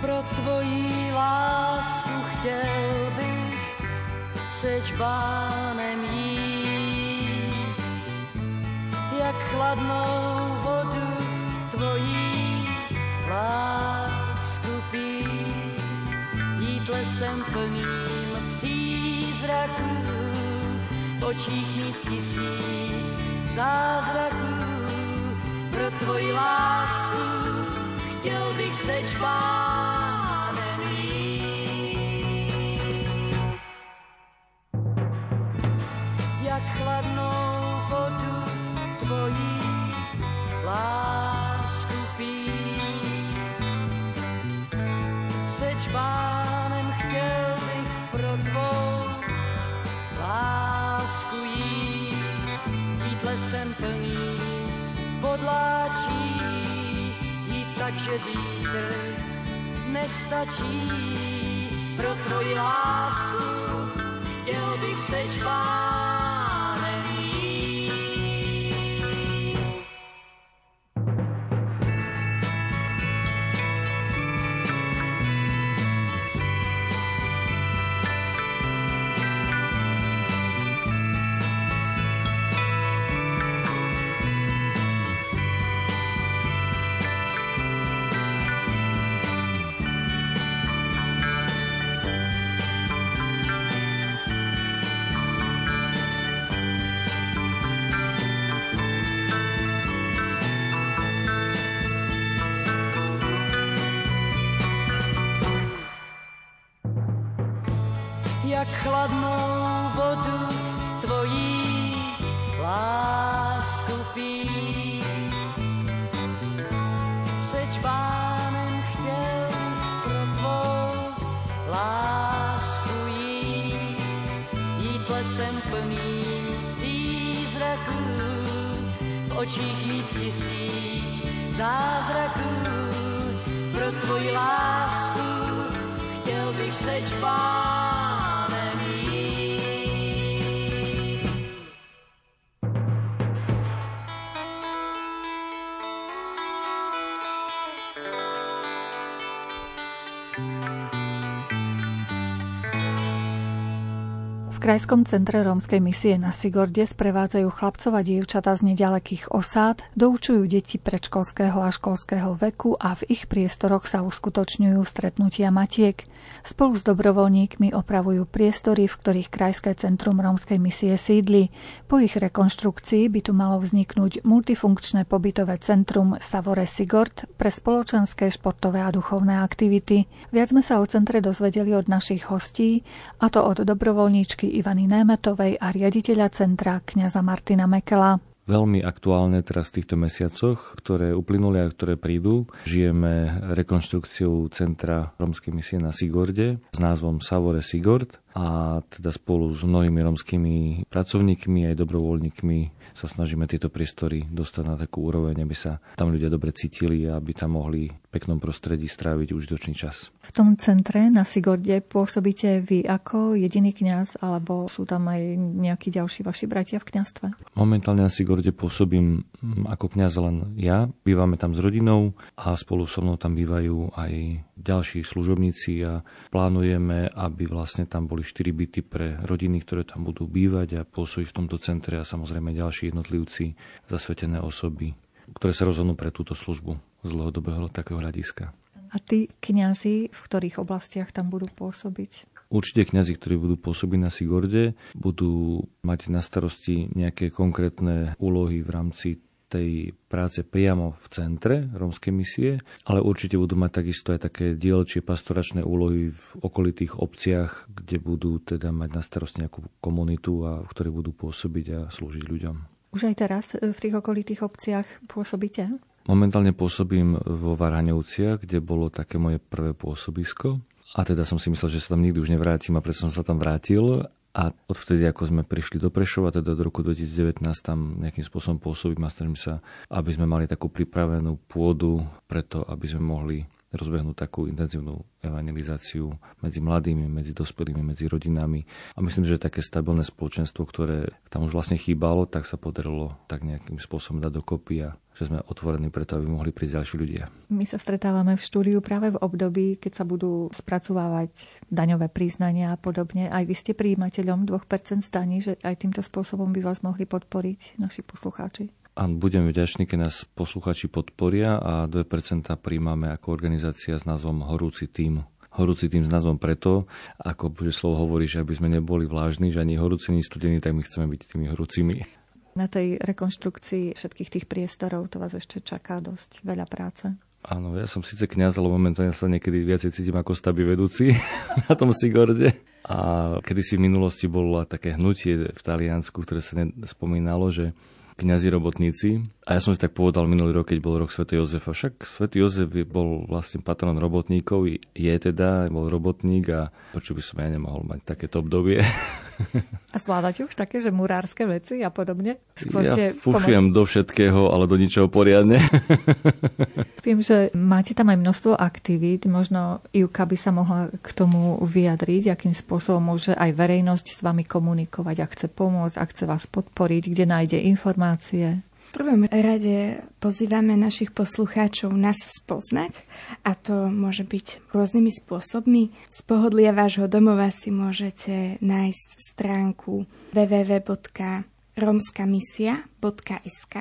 A: Pro tvojí lásku chtěl bych se čbánem jít, jak chladnou vodu tvojí lásku lesem plným přízraků, očích mít tisíc zázraků. Pro tvoji lásku chtěl bych se čpánem jít tak, že vítr nestačí, pro tvoji lásku, chtěl bych se čpánem
C: Krajskom centre rómskej misie na Sigorde sprevádzajú chlapcov a dievčatá z nedalekých osád, doučujú deti predškolského a školského veku a v ich priestoroch sa uskutočňujú stretnutia matiek. Spolu s dobrovoľníkmi opravujú priestory, v ktorých Krajské centrum rómskej misie sídli. Po ich rekonštrukcii by tu malo vzniknúť multifunkčné pobytové centrum Savore Sigord pre spoločenské, športové a duchovné aktivity. Viac sme sa o centre dozvedeli od našich hostí, a to od dobrovoľníčky Ivany Németovej a riaditeľa centra kňaza Martina Mekela.
I: Veľmi aktuálne teraz v týchto mesiacoch, ktoré uplynuli a ktoré prídu, žijeme rekonštrukciou centra romskej misie na Sigorde s názvom Savore Sigord a teda spolu s mnohými romskými pracovníkmi aj dobrovoľníkmi sa snažíme tieto priestory dostať na takú úroveň, aby sa tam ľudia dobre cítili a aby tam mohli peknom prostredí stráviť užitočný čas.
C: V tom centre na Sigorde pôsobíte vy ako jediný kňaz, alebo sú tam aj nejakí ďalší vaši bratia v kňazstve?
I: Momentálne na Sigorde pôsobím ako kňaz len ja. Bývame tam s rodinou a spolu so mnou tam bývajú aj ďalší služobníci a plánujeme, aby vlastne tam boli 4 byty pre rodiny, ktoré tam budú bývať a pôsobiť v tomto centre a samozrejme ďalší jednotlivci, zasvetené osoby, ktoré sa rozhodnú pre túto službu z dlhodobého takého hľadiska.
C: A tí kňazi, v ktorých oblastiach tam budú pôsobiť?
I: Určite kňazi, ktorí budú pôsobiť na Sigorde, budú mať na starosti nejaké konkrétne úlohy v rámci tej práce priamo v centre rómskej misie, ale určite budú mať takisto aj také dielčie pastoračné úlohy v okolitých obciach, kde budú teda mať na starosti nejakú komunitu a v ktorej budú pôsobiť a slúžiť ľuďom.
C: Už aj teraz e, v tých okolitých obciach pôsobíte?
I: Momentálne pôsobím vo Varhaňovciach, kde bolo také moje prvé pôsobisko. A teda som si myslel, že sa tam nikdy už nevrátim a preto som sa tam vrátil. A odvtedy, ako sme prišli do Prešova, teda do roku 2019, tam nejakým spôsobom pôsobím a snažím sa, aby sme mali takú pripravenú pôdu preto, aby sme mohli rozbehnúť takú intenzívnu evangelizáciu medzi mladými, medzi dospelými, medzi rodinami. A myslím, že také stabilné spoločenstvo, ktoré tam už vlastne chýbalo, tak sa podarilo tak nejakým spôsobom dať dokopy a že sme otvorení preto, aby mohli prísť ďalší ľudia.
C: My sa stretávame v štúdiu práve v období, keď sa budú spracovávať daňové priznania a podobne. Aj vy ste príjimateľom 2% zdaní, že aj týmto spôsobom by vás mohli podporiť naši poslucháči.
I: A budeme vďační, keď nás posluchači podporia a 2% príjmame ako organizácia s názvom Horúci tým. Horúci tým s názvom preto, ako Bože slovo hovorí, že aby sme neboli vlážni, že ani horúci, ani studení, tak my chceme byť tými horúcimi.
C: Na tej rekonštrukcii všetkých tých priestorov to vás ešte čaká dosť veľa práce.
I: Áno, ja som síce kňaz, ale momentálne sa niekedy viacej cítim ako staby vedúci [LAUGHS] na tom Sigorde. A kedysi v minulosti bolo také hnutie v Taliansku, ktoré sa spomínalo, že kňazi robotníci. A ja som si tak povedal minulý rok, keď bol rok Sv. Jozefa. Však Sv. Jozef bol vlastne patron robotníkov, je teda, bol robotník a prečo by som ja nemohol mať takéto obdobie. [LAUGHS]
C: A zvládate už také, že murárske veci a podobne?
I: Skôr ja fušujem pomoc... do všetkého, ale do ničoho poriadne. [LAUGHS]
C: Viem, že máte tam aj množstvo aktivít. Možno Juka by sa mohla k tomu vyjadriť, akým spôsobom môže aj verejnosť s vami komunikovať, ak chce pomôcť, ak chce vás podporiť, kde nájde informácie
J: prvom rade pozývame našich poslucháčov nás spoznať a to môže byť rôznymi spôsobmi. Z pohodlia vášho domova si môžete nájsť stránku www.romskamisia.sk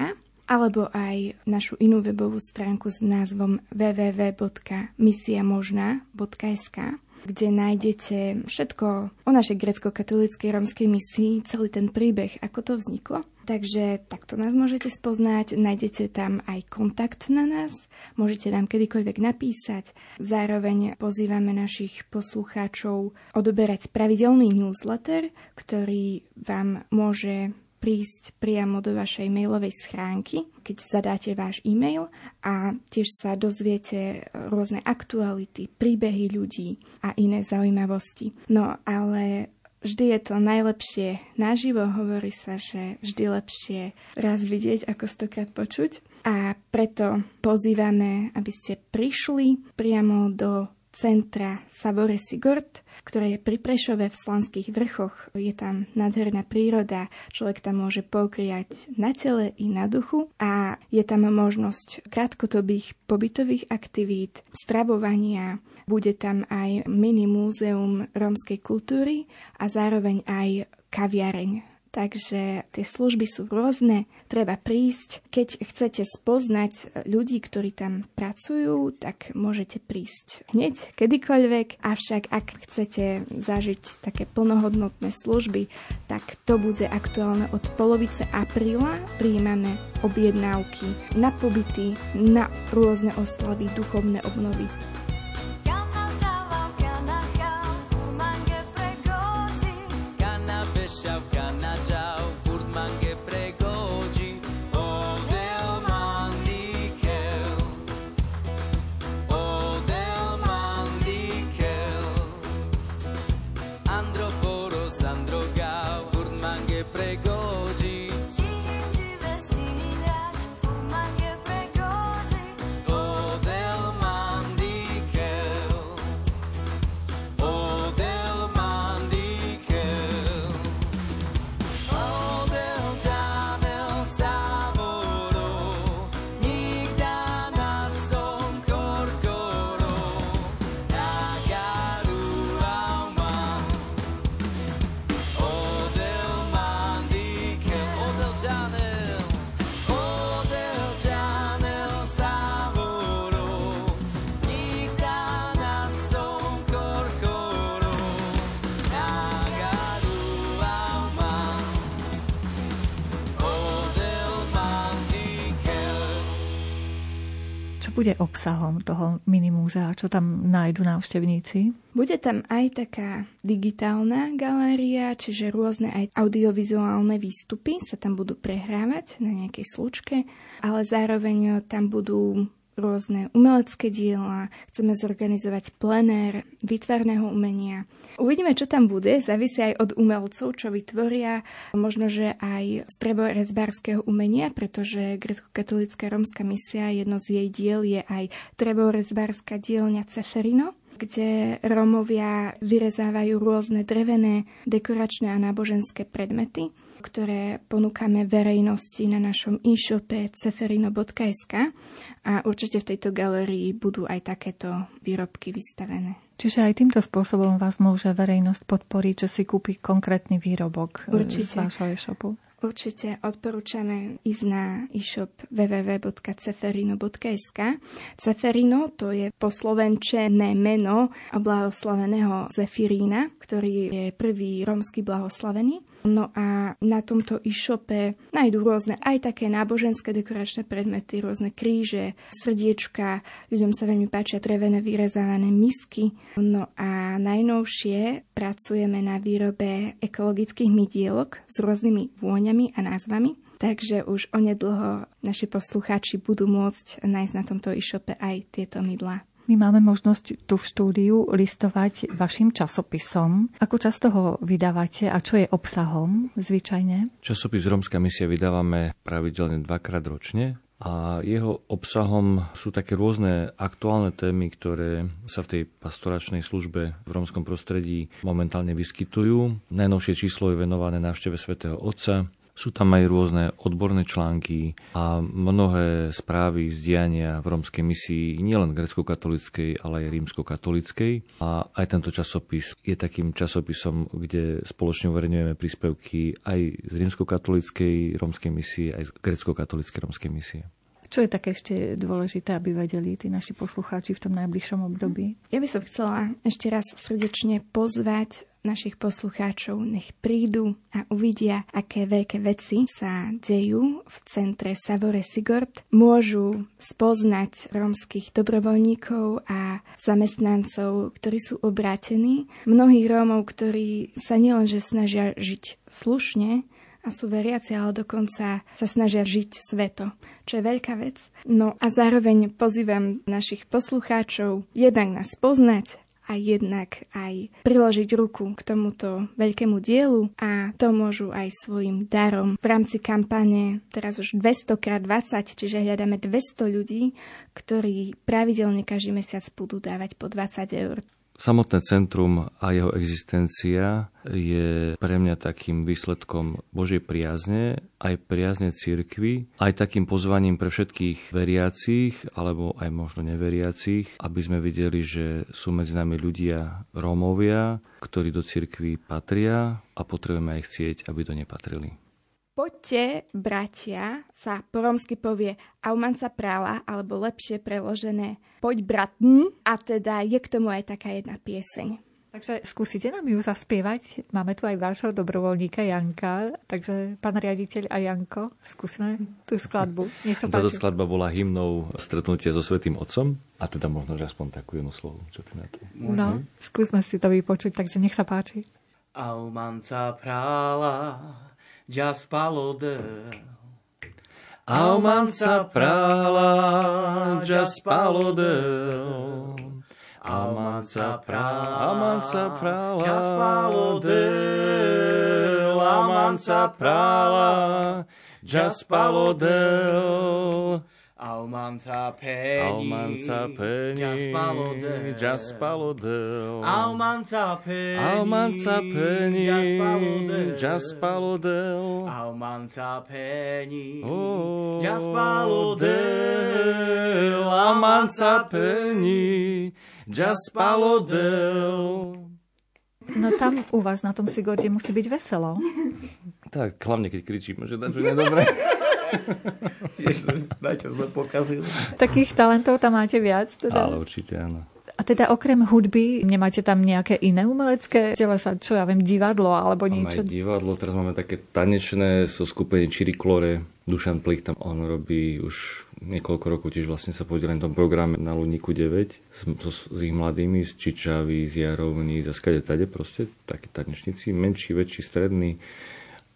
J: alebo aj našu inú webovú stránku s názvom www.misiamožná.sk kde nájdete všetko o našej grecko-katolíckej romskej misii, celý ten príbeh, ako to vzniklo. Takže takto nás môžete spoznať, nájdete tam aj kontakt na nás, môžete nám kedykoľvek napísať. Zároveň pozývame našich poslucháčov odoberať pravidelný newsletter, ktorý vám môže prísť priamo do vašej mailovej schránky, keď zadáte váš e-mail a tiež sa dozviete rôzne aktuality, príbehy ľudí a iné zaujímavosti. No ale vždy je to najlepšie naživo, hovorí sa, že vždy lepšie raz vidieť, ako stokrát počuť. A preto pozývame, aby ste prišli priamo do centra Savore Sigurd, ktoré je pri Prešove v Slanských vrchoch. Je tam nádherná príroda, človek tam môže pokriať na tele i na duchu a je tam možnosť krátkodobých pobytových aktivít, stravovania, bude tam aj mini múzeum rómskej kultúry a zároveň aj kaviareň Takže tie služby sú rôzne, treba prísť. Keď chcete spoznať ľudí, ktorí tam pracujú, tak môžete prísť hneď, kedykoľvek. Avšak ak chcete zažiť také plnohodnotné služby, tak to bude aktuálne od polovice apríla. Prijímame objednávky na pobyty, na rôzne oslavy, duchovné obnovy.
C: Bude obsahom toho minimúzea? Čo tam nájdu návštevníci?
J: Bude tam aj taká digitálna galéria, čiže rôzne aj audiovizuálne výstupy sa tam budú prehrávať na nejakej slučke, ale zároveň tam budú rôzne umelecké diela, chceme zorganizovať plenér výtvarného umenia. Uvidíme, čo tam bude, závisí aj od umelcov, čo vytvoria, možno, že aj z trevorezbárskeho umenia, pretože grecko-katolická rómska misia, jedno z jej diel je aj trevorezbárska dielňa Ceferino, kde Rómovia vyrezávajú rôzne drevené, dekoračné a náboženské predmety ktoré ponúkame verejnosti na našom e-shope ceferino.sk a určite v tejto galerii budú aj takéto výrobky vystavené.
C: Čiže aj týmto spôsobom vás môže verejnosť podporiť, že si kúpi konkrétny výrobok e, Určite. z vášho e-shopu?
J: Určite odporúčame ísť na e-shop www.ceferino.sk. Ceferino to je poslovenčené meno blahoslaveného Zefirína, ktorý je prvý rómsky blahoslavený. No a na tomto e-shope nájdú rôzne aj také náboženské dekoračné predmety, rôzne kríže, srdiečka, ľuďom sa veľmi páčia drevené vyrezávané misky. No a najnovšie pracujeme na výrobe ekologických mydielok s rôznymi vôňami a názvami. takže už onedlho naši poslucháči budú môcť nájsť na tomto e-shope aj tieto mydla.
C: My máme možnosť tu v štúdiu listovať vašim časopisom. Ako často ho vydávate a čo je obsahom zvyčajne?
I: Časopis Rómska misia vydávame pravidelne dvakrát ročne a jeho obsahom sú také rôzne aktuálne témy, ktoré sa v tej pastoračnej službe v rómskom prostredí momentálne vyskytujú. Najnovšie číslo je venované návšteve svätého Otca, sú tam aj rôzne odborné články a mnohé správy z diania v rómskej misii, nielen grecko-katolickej, ale aj rímsko-katolickej. A aj tento časopis je takým časopisom, kde spoločne uverejňujeme príspevky aj z rímsko-katolickej rómskej misie, aj z grecko-katolickej rómskej misie.
C: Čo je také ešte dôležité, aby vedeli tí naši poslucháči v tom najbližšom období?
J: Ja by som chcela ešte raz srdečne pozvať našich poslucháčov, nech prídu a uvidia, aké veľké veci sa dejú v centre Savore Sigord. Môžu spoznať rómskych dobrovoľníkov a zamestnancov, ktorí sú obrátení. Mnohých Rómov, ktorí sa nielenže snažia žiť slušne, a sú veriaci, ale dokonca sa snažia žiť sveto, čo je veľká vec. No a zároveň pozývam našich poslucháčov jednak nás poznať a jednak aj priložiť ruku k tomuto veľkému dielu a to môžu aj svojim darom. V rámci kampane teraz už 200x20, čiže hľadáme 200 ľudí, ktorí pravidelne každý mesiac budú dávať po 20 eur.
I: Samotné centrum a jeho existencia je pre mňa takým výsledkom Božej priazne, aj priazne cirkvy, aj takým pozvaním pre všetkých veriacich, alebo aj možno neveriacich, aby sme videli, že sú medzi nami ľudia Rómovia, ktorí do cirkvy patria a potrebujeme aj chcieť, aby do nepatrili.
J: Poďte, bratia, sa po romsky povie aumanca prála, alebo lepšie preložené poď bratn, a teda je k tomu aj taká jedna pieseň.
C: Takže skúsite nám ju zaspievať. Máme tu aj vášho dobrovoľníka Janka, takže pán riaditeľ a Janko, skúsme tú skladbu. Nech sa
I: Táto skladba bola hymnou stretnutia so Svetým Otcom a teda možno, že aspoň takú jednu slovu. Čo ty na to?
C: No, skúsme si to vypočuť, takže nech sa páči.
K: Aumanca prála, già spalodel. Aumanza prala, già spalodel. Aumanza prala, Aumanza prala, già spalodel. Aumanza prala, già spalodel. Almanza peni,
I: Almanza peni,
K: Jaspalodel,
I: Jaspalodel,
K: Almanza peni,
I: Almanza peni,
K: Jaspalodel,
I: Jaspalodel,
K: Almanza peni,
I: oh,
K: Jaspalodel,
I: Almanza peni, Jaspalodel. [LAUGHS]
C: No tam u vás na tom Sigorde musí byť veselo.
I: Tak, hlavne keď kričíme, že dačo nedobre. [LAUGHS]
K: Ježiš, čo sme pokazili.
C: Takých talentov tam máte viac? Teda?
I: Ale určite áno.
C: A teda okrem hudby nemáte tam nejaké iné umelecké telesa, čo ja viem, divadlo alebo niečo?
I: Máme aj divadlo, teraz máme také tanečné so skupením Čiriklore. Dušan Plich tam on robí už niekoľko rokov, tiež vlastne sa podielal na tom programe na Ludníku 9 s, so, s ich mladými, z Čičavy, z Jarovny, z skade tade proste, takí tanečníci, menší, väčší, stredný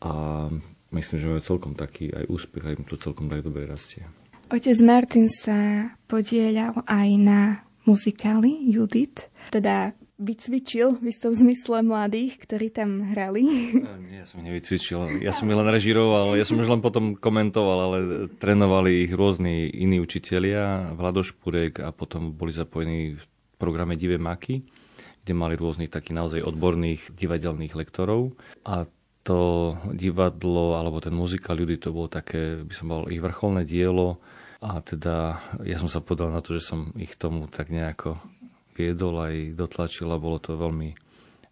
I: a myslím, že majú celkom taký aj úspech a im to celkom tak dobre rastie.
J: Otec Martin sa podielal aj na muzikáli Judith, teda vycvičil v istom zmysle mladých, ktorí tam hrali.
I: Nie, ja som ich nevycvičil. Ja som ich len režiroval, ja som už len potom komentoval, ale trénovali ich rôzni iní učitelia, Vlado Špurek a potom boli zapojení v programe Divé maky, kde mali rôznych takých naozaj odborných divadelných lektorov. A to divadlo, alebo ten muzikál ľudí, to bolo také, by som bol ich vrcholné dielo. A teda ja som sa podal na to, že som ich tomu tak nejako viedol aj dotlačil a bolo to veľmi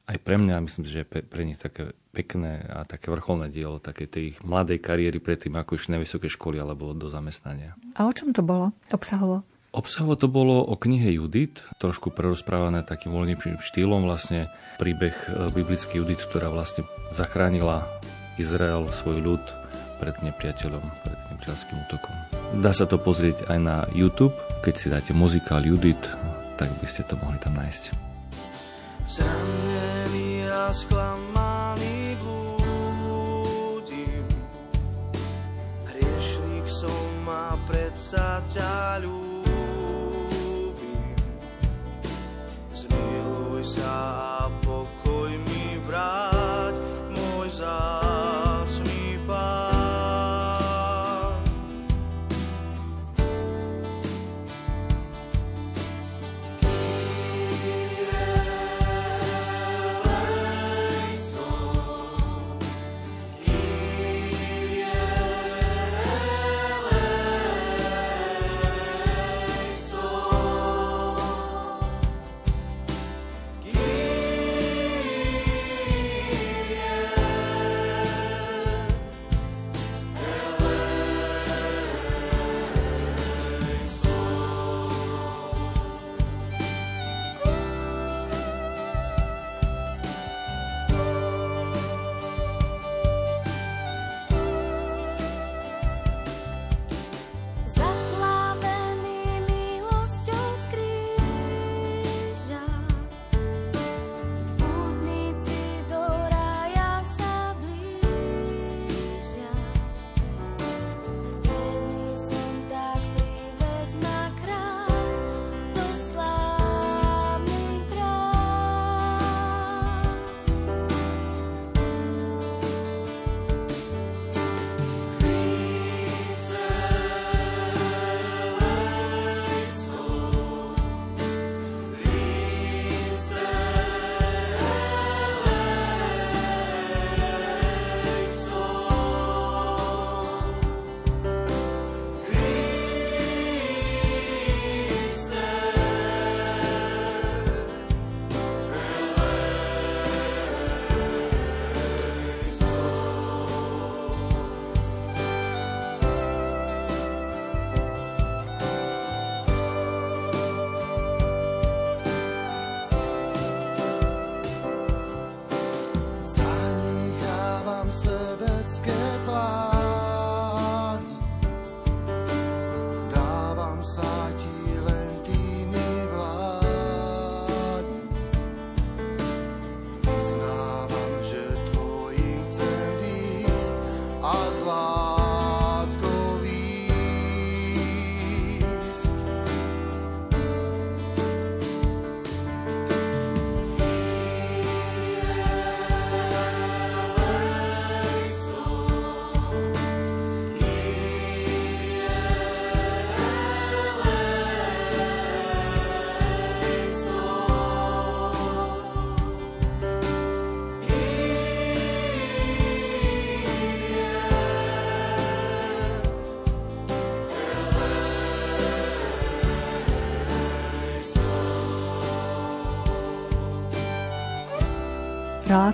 I: aj pre mňa, myslím si, že pre, pre nich také pekné a také vrcholné dielo také tej ich mladej kariéry predtým, ako išli na vysoké školy alebo do zamestnania.
C: A o čom to bolo obsahovo?
I: Obsahovo to bolo o knihe Judit, trošku prerozprávané takým voľným štýlom, vlastne príbeh e, biblickej Judit, ktorá vlastne zachránila Izrael, svoj ľud pred nepriateľom, pred nepriateľským útokom. Dá sa to pozrieť aj na YouTube, keď si dáte muzikál Judit, tak by ste to mohli tam nájsť.
A: Zranený a sklamaný blúdim
F: sa ťa ľúbim. Zmiluj sa a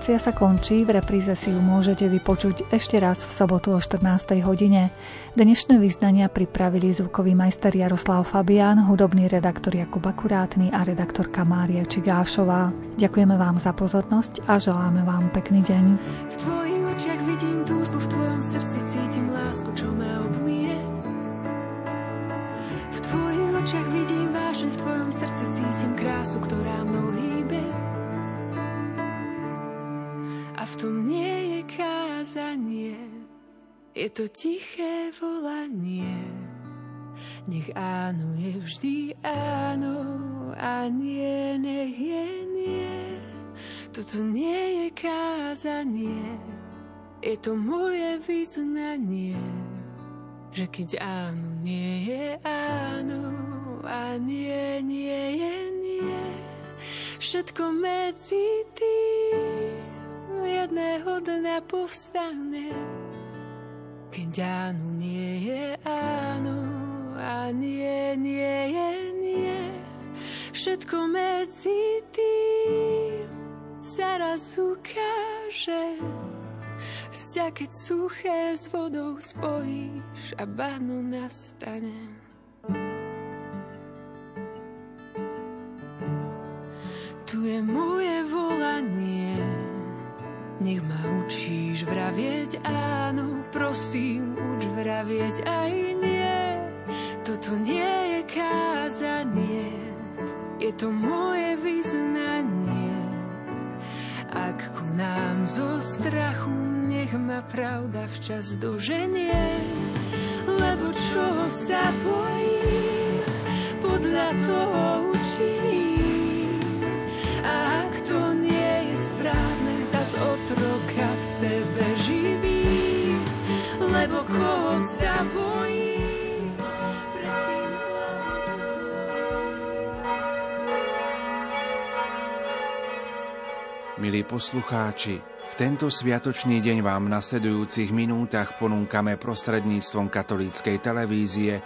C: Relácia sa končí, v repríze si ju môžete vypočuť ešte raz v sobotu o 14. hodine. Dnešné vyznania pripravili zvukový majster Jaroslav Fabián, hudobný redaktor Jakub Akurátny a redaktorka Mária Čigášová. Ďakujeme vám za pozornosť a želáme vám pekný deň.
L: V tvojich kázanie, je to tiché volanie. Nech áno je vždy áno a nie, nech je nie. Toto nie je kázanie, je to moje vyznanie, že keď áno nie je áno a nie, nie je nie, všetko medzi tým jedného dňa povstane. Keď áno nie je áno a nie, nie je nie, všetko medzi tým sa raz ukáže. Vzťah, keď suché s vodou spojíš a báno nastane. Tu je moje volanie, nech ma učíš vravieť áno, prosím, uč vravieť aj nie. Toto nie je kázanie, je to moje vyznanie. Ak ku nám zo strachu, nech ma pravda včas doženie. lebo čo sa bojím, podľa toho učiním. A ak to otroka v sebe živím, lebo koho sa tým
M: Milí poslucháči, v tento sviatočný deň vám v nasledujúcich minútach ponúkame prostredníctvom katolíckej televízie